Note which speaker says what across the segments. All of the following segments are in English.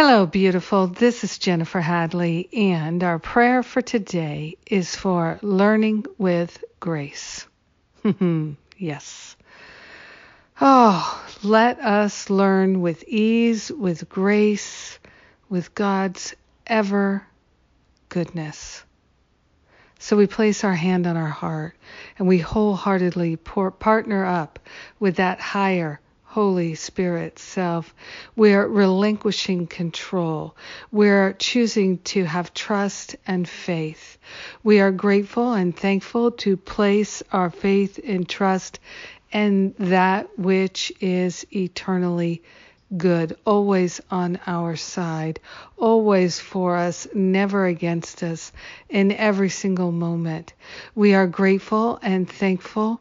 Speaker 1: Hello, beautiful. This is Jennifer Hadley, and our prayer for today is for learning with grace. yes. Oh, let us learn with ease, with grace, with God's ever goodness. So we place our hand on our heart and we wholeheartedly pour, partner up with that higher Holy Spirit self. We're relinquishing control. We're choosing to have trust and faith. We are grateful and thankful to place our faith and trust in that which is eternally good, always on our side, always for us, never against us, in every single moment. We are grateful and thankful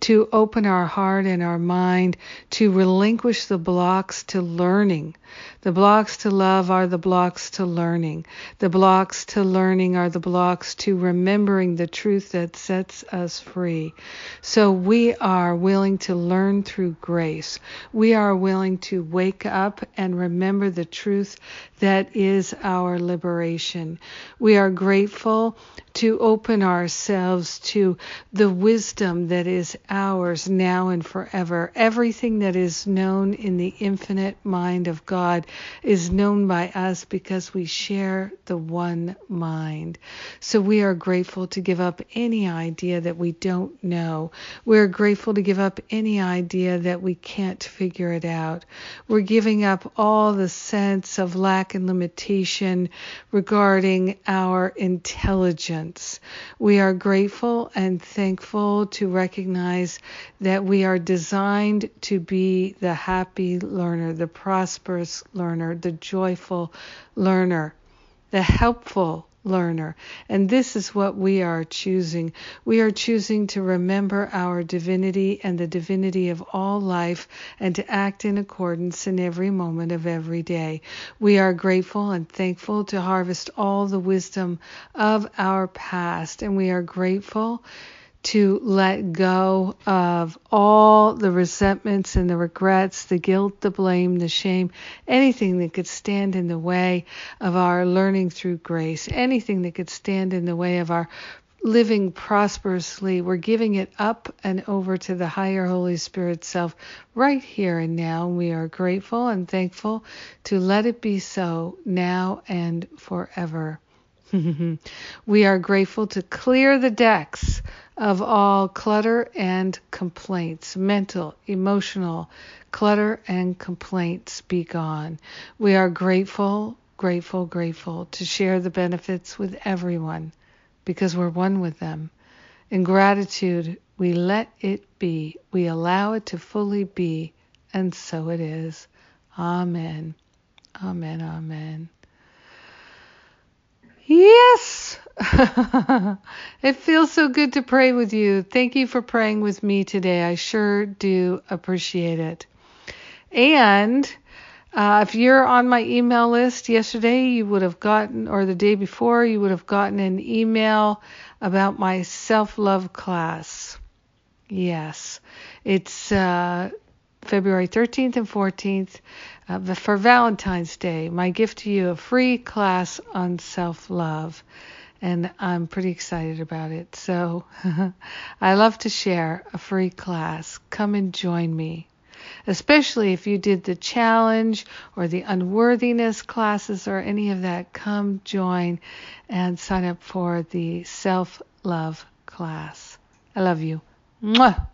Speaker 1: to open our heart and our mind to relinquish the blocks to learning. The blocks to love are the blocks to learning. The blocks to learning are the blocks to remembering the truth that sets us free. So we are willing to learn through grace. We are willing to wake up and remember the truth that is our liberation. We are grateful to open ourselves to the wisdom that is ours now and forever. Everything that is known in the infinite mind of God is known by us because we share the one mind. So we are grateful to give up any idea that we don't know. We're grateful to give up any idea that we can't figure it out. We're giving up all the sense of lack and limitation regarding our intelligence. We are grateful and thankful to recognize that we are designed to be the happy learner, the prosperous learner, the joyful learner, the helpful learner. And this is what we are choosing. We are choosing to remember our divinity and the divinity of all life and to act in accordance in every moment of every day. We are grateful and thankful to harvest all the wisdom of our past, and we are grateful to let go of all the resentments and the regrets, the guilt, the blame, the shame, anything that could stand in the way of our learning through grace, anything that could stand in the way of our living prosperously. We're giving it up and over to the higher Holy Spirit self right here and now. We are grateful and thankful to let it be so now and forever. we are grateful to clear the decks of all clutter and complaints, mental, emotional clutter and complaints be gone. We are grateful, grateful, grateful to share the benefits with everyone because we're one with them. In gratitude, we let it be. We allow it to fully be, and so it is. Amen. Amen. Amen. Yes. it feels so good to pray with you. Thank you for praying with me today. I sure do appreciate it. And uh, if you're on my email list yesterday, you would have gotten, or the day before, you would have gotten an email about my self love class. Yes, it's uh, February 13th and 14th uh, for Valentine's Day. My gift to you a free class on self love. And I'm pretty excited about it. So I love to share a free class. Come and join me. Especially if you did the challenge or the unworthiness classes or any of that, come join and sign up for the self love class. I love you. Mwah!